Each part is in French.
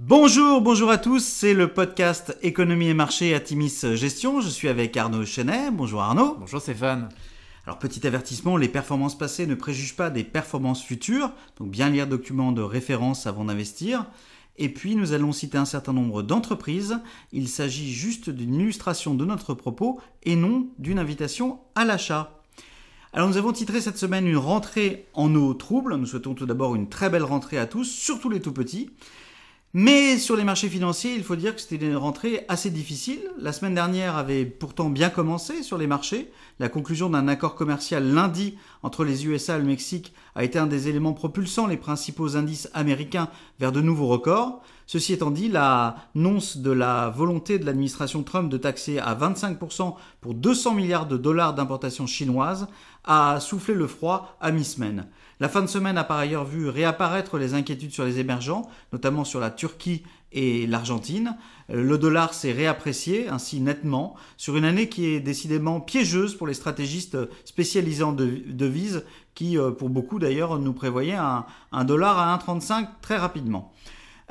Bonjour, bonjour à tous, c'est le podcast Économie et marché Atimis Gestion. Je suis avec Arnaud Chenet. Bonjour Arnaud. Bonjour Stéphane. Alors petit avertissement, les performances passées ne préjugent pas des performances futures, donc bien lire documents de référence avant d'investir. Et puis nous allons citer un certain nombre d'entreprises. Il s'agit juste d'une illustration de notre propos et non d'une invitation à l'achat. Alors nous avons titré cette semaine une rentrée en eau trouble. Nous souhaitons tout d'abord une très belle rentrée à tous, surtout les tout petits. Mais sur les marchés financiers, il faut dire que c'était une rentrée assez difficile. La semaine dernière avait pourtant bien commencé sur les marchés. La conclusion d'un accord commercial lundi entre les USA et le Mexique a été un des éléments propulsant les principaux indices américains vers de nouveaux records. Ceci étant dit, l'annonce de la volonté de l'administration Trump de taxer à 25% pour 200 milliards de dollars d'importations chinoises a soufflé le froid à mi-semaine. La fin de semaine a par ailleurs vu réapparaître les inquiétudes sur les émergents, notamment sur la Turquie et l'Argentine. Le dollar s'est réapprécié ainsi nettement sur une année qui est décidément piégeuse pour les stratégistes spécialisés en devises qui, euh, pour beaucoup d'ailleurs, nous prévoyaient un, un dollar à 1,35 très rapidement.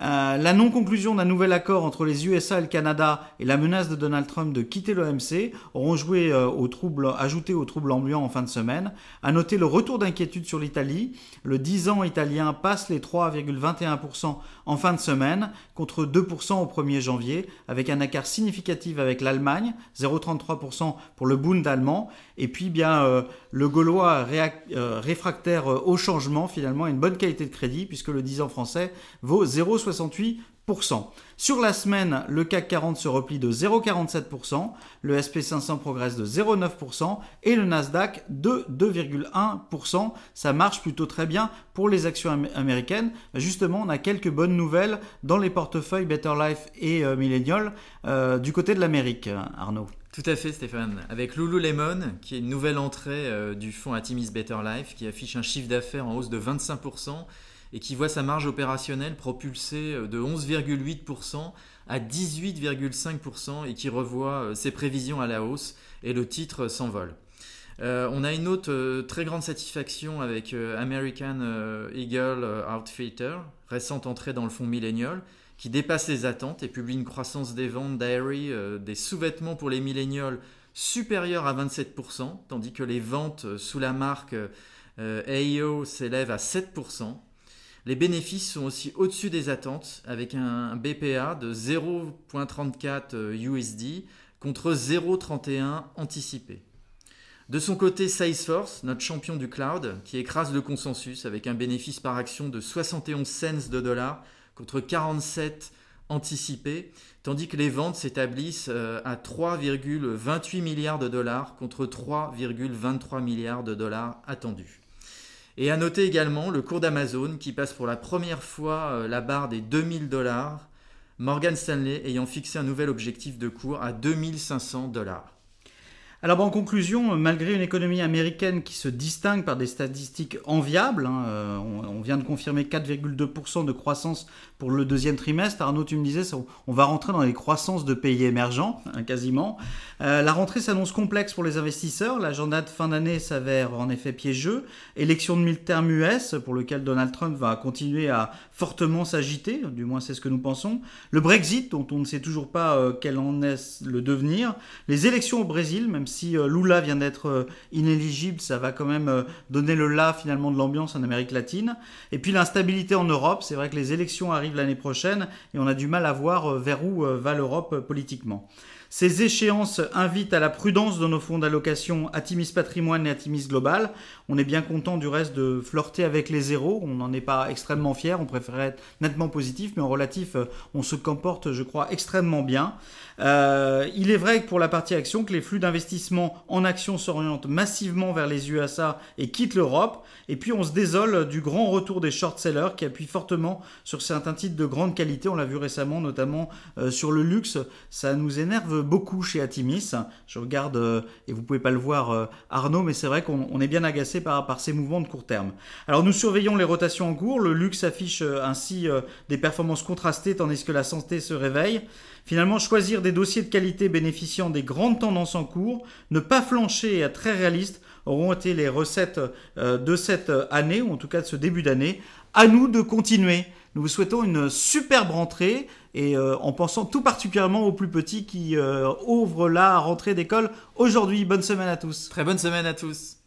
Euh, la non-conclusion d'un nouvel accord entre les USA et le Canada et la menace de Donald Trump de quitter l'OMC auront joué euh, au trouble, ajouté au trouble ambiant en fin de semaine. À noter le retour d'inquiétude sur l'Italie. Le 10 ans italien passe les 3,21% en fin de semaine contre 2% au 1er janvier, avec un écart significatif avec l'Allemagne, 0,33% pour le Bund allemand, et puis bien euh, le Gaulois réfractaire au changement, finalement, une bonne qualité de crédit, puisque le 10 ans français vaut 0,60 68%. Sur la semaine, le CAC 40 se replie de 0,47%, le SP500 progresse de 0,9% et le Nasdaq de 2,1%. Ça marche plutôt très bien pour les actions américaines. Justement, on a quelques bonnes nouvelles dans les portefeuilles Better Life et euh, Millennial euh, du côté de l'Amérique, Arnaud. Tout à fait Stéphane. Avec Lululemon, qui est une nouvelle entrée euh, du fonds Atimis Better Life, qui affiche un chiffre d'affaires en hausse de 25% et qui voit sa marge opérationnelle propulsée euh, de 11,8% à 18,5% et qui revoit euh, ses prévisions à la hausse et le titre s'envole. Euh, on a une autre très grande satisfaction avec American Eagle Outfitter, récente entrée dans le fonds Millennial, qui dépasse les attentes et publie une croissance des ventes d'Airy des sous-vêtements pour les millénials supérieure à 27%, tandis que les ventes sous la marque AEO s'élèvent à 7%. Les bénéfices sont aussi au-dessus des attentes avec un BPA de 0.34 USD euh, contre 0.31 anticipé. De son côté, Salesforce, notre champion du cloud, qui écrase le consensus avec un bénéfice par action de 71 cents de dollars contre 47 anticipé, tandis que les ventes s'établissent euh, à 3,28 milliards de dollars contre 3,23 milliards de dollars attendus. Et à noter également le cours d'Amazon qui passe pour la première fois euh, la barre des 2000 dollars, Morgan Stanley ayant fixé un nouvel objectif de cours à 2500 dollars. Alors en conclusion, malgré une économie américaine qui se distingue par des statistiques enviables, hein, euh, on, vient de confirmer 4,2% de croissance pour le deuxième trimestre. Arnaud, tu me disais, on va rentrer dans les croissances de pays émergents, hein, quasiment. Euh, la rentrée s'annonce complexe pour les investisseurs. L'agenda de fin d'année s'avère en effet piégeux. Élection de mi-terme US, pour lequel Donald Trump va continuer à fortement s'agiter, du moins c'est ce que nous pensons. Le Brexit, dont on ne sait toujours pas euh, quel en est le devenir. Les élections au Brésil, même si euh, Lula vient d'être inéligible, ça va quand même donner le là finalement de l'ambiance en Amérique latine. Et puis l'instabilité en Europe, c'est vrai que les élections arrivent l'année prochaine et on a du mal à voir euh, vers où euh, va l'Europe euh, politiquement. Ces échéances invitent à la prudence dans nos fonds d'allocation Atimis Patrimoine et Atimis Global. On est bien content du reste de flirter avec les zéros. On n'en est pas extrêmement fier. On préférait être nettement positif, mais en relatif, on se comporte, je crois, extrêmement bien. Euh, il est vrai que pour la partie action, que les flux d'investissement en actions s'orientent massivement vers les USA et quittent l'Europe. Et puis on se désole du grand retour des short-sellers qui appuient fortement sur certains titres de grande qualité. On l'a vu récemment, notamment euh, sur le luxe. Ça nous énerve beaucoup chez Atimis. Je regarde, euh, et vous pouvez pas le voir Arnaud, mais c'est vrai qu'on est bien agacé par ces mouvements de court terme. Alors nous surveillons les rotations en cours. Le luxe affiche ainsi des performances contrastées tandis que la santé se réveille. Finalement, choisir des dossiers de qualité bénéficiant des grandes tendances en cours, ne pas flancher et être très réaliste auront été les recettes de cette année, ou en tout cas de ce début d'année. À nous de continuer. Nous vous souhaitons une superbe rentrée et en pensant tout particulièrement aux plus petits qui ouvrent la rentrée d'école aujourd'hui. Bonne semaine à tous. Très bonne semaine à tous.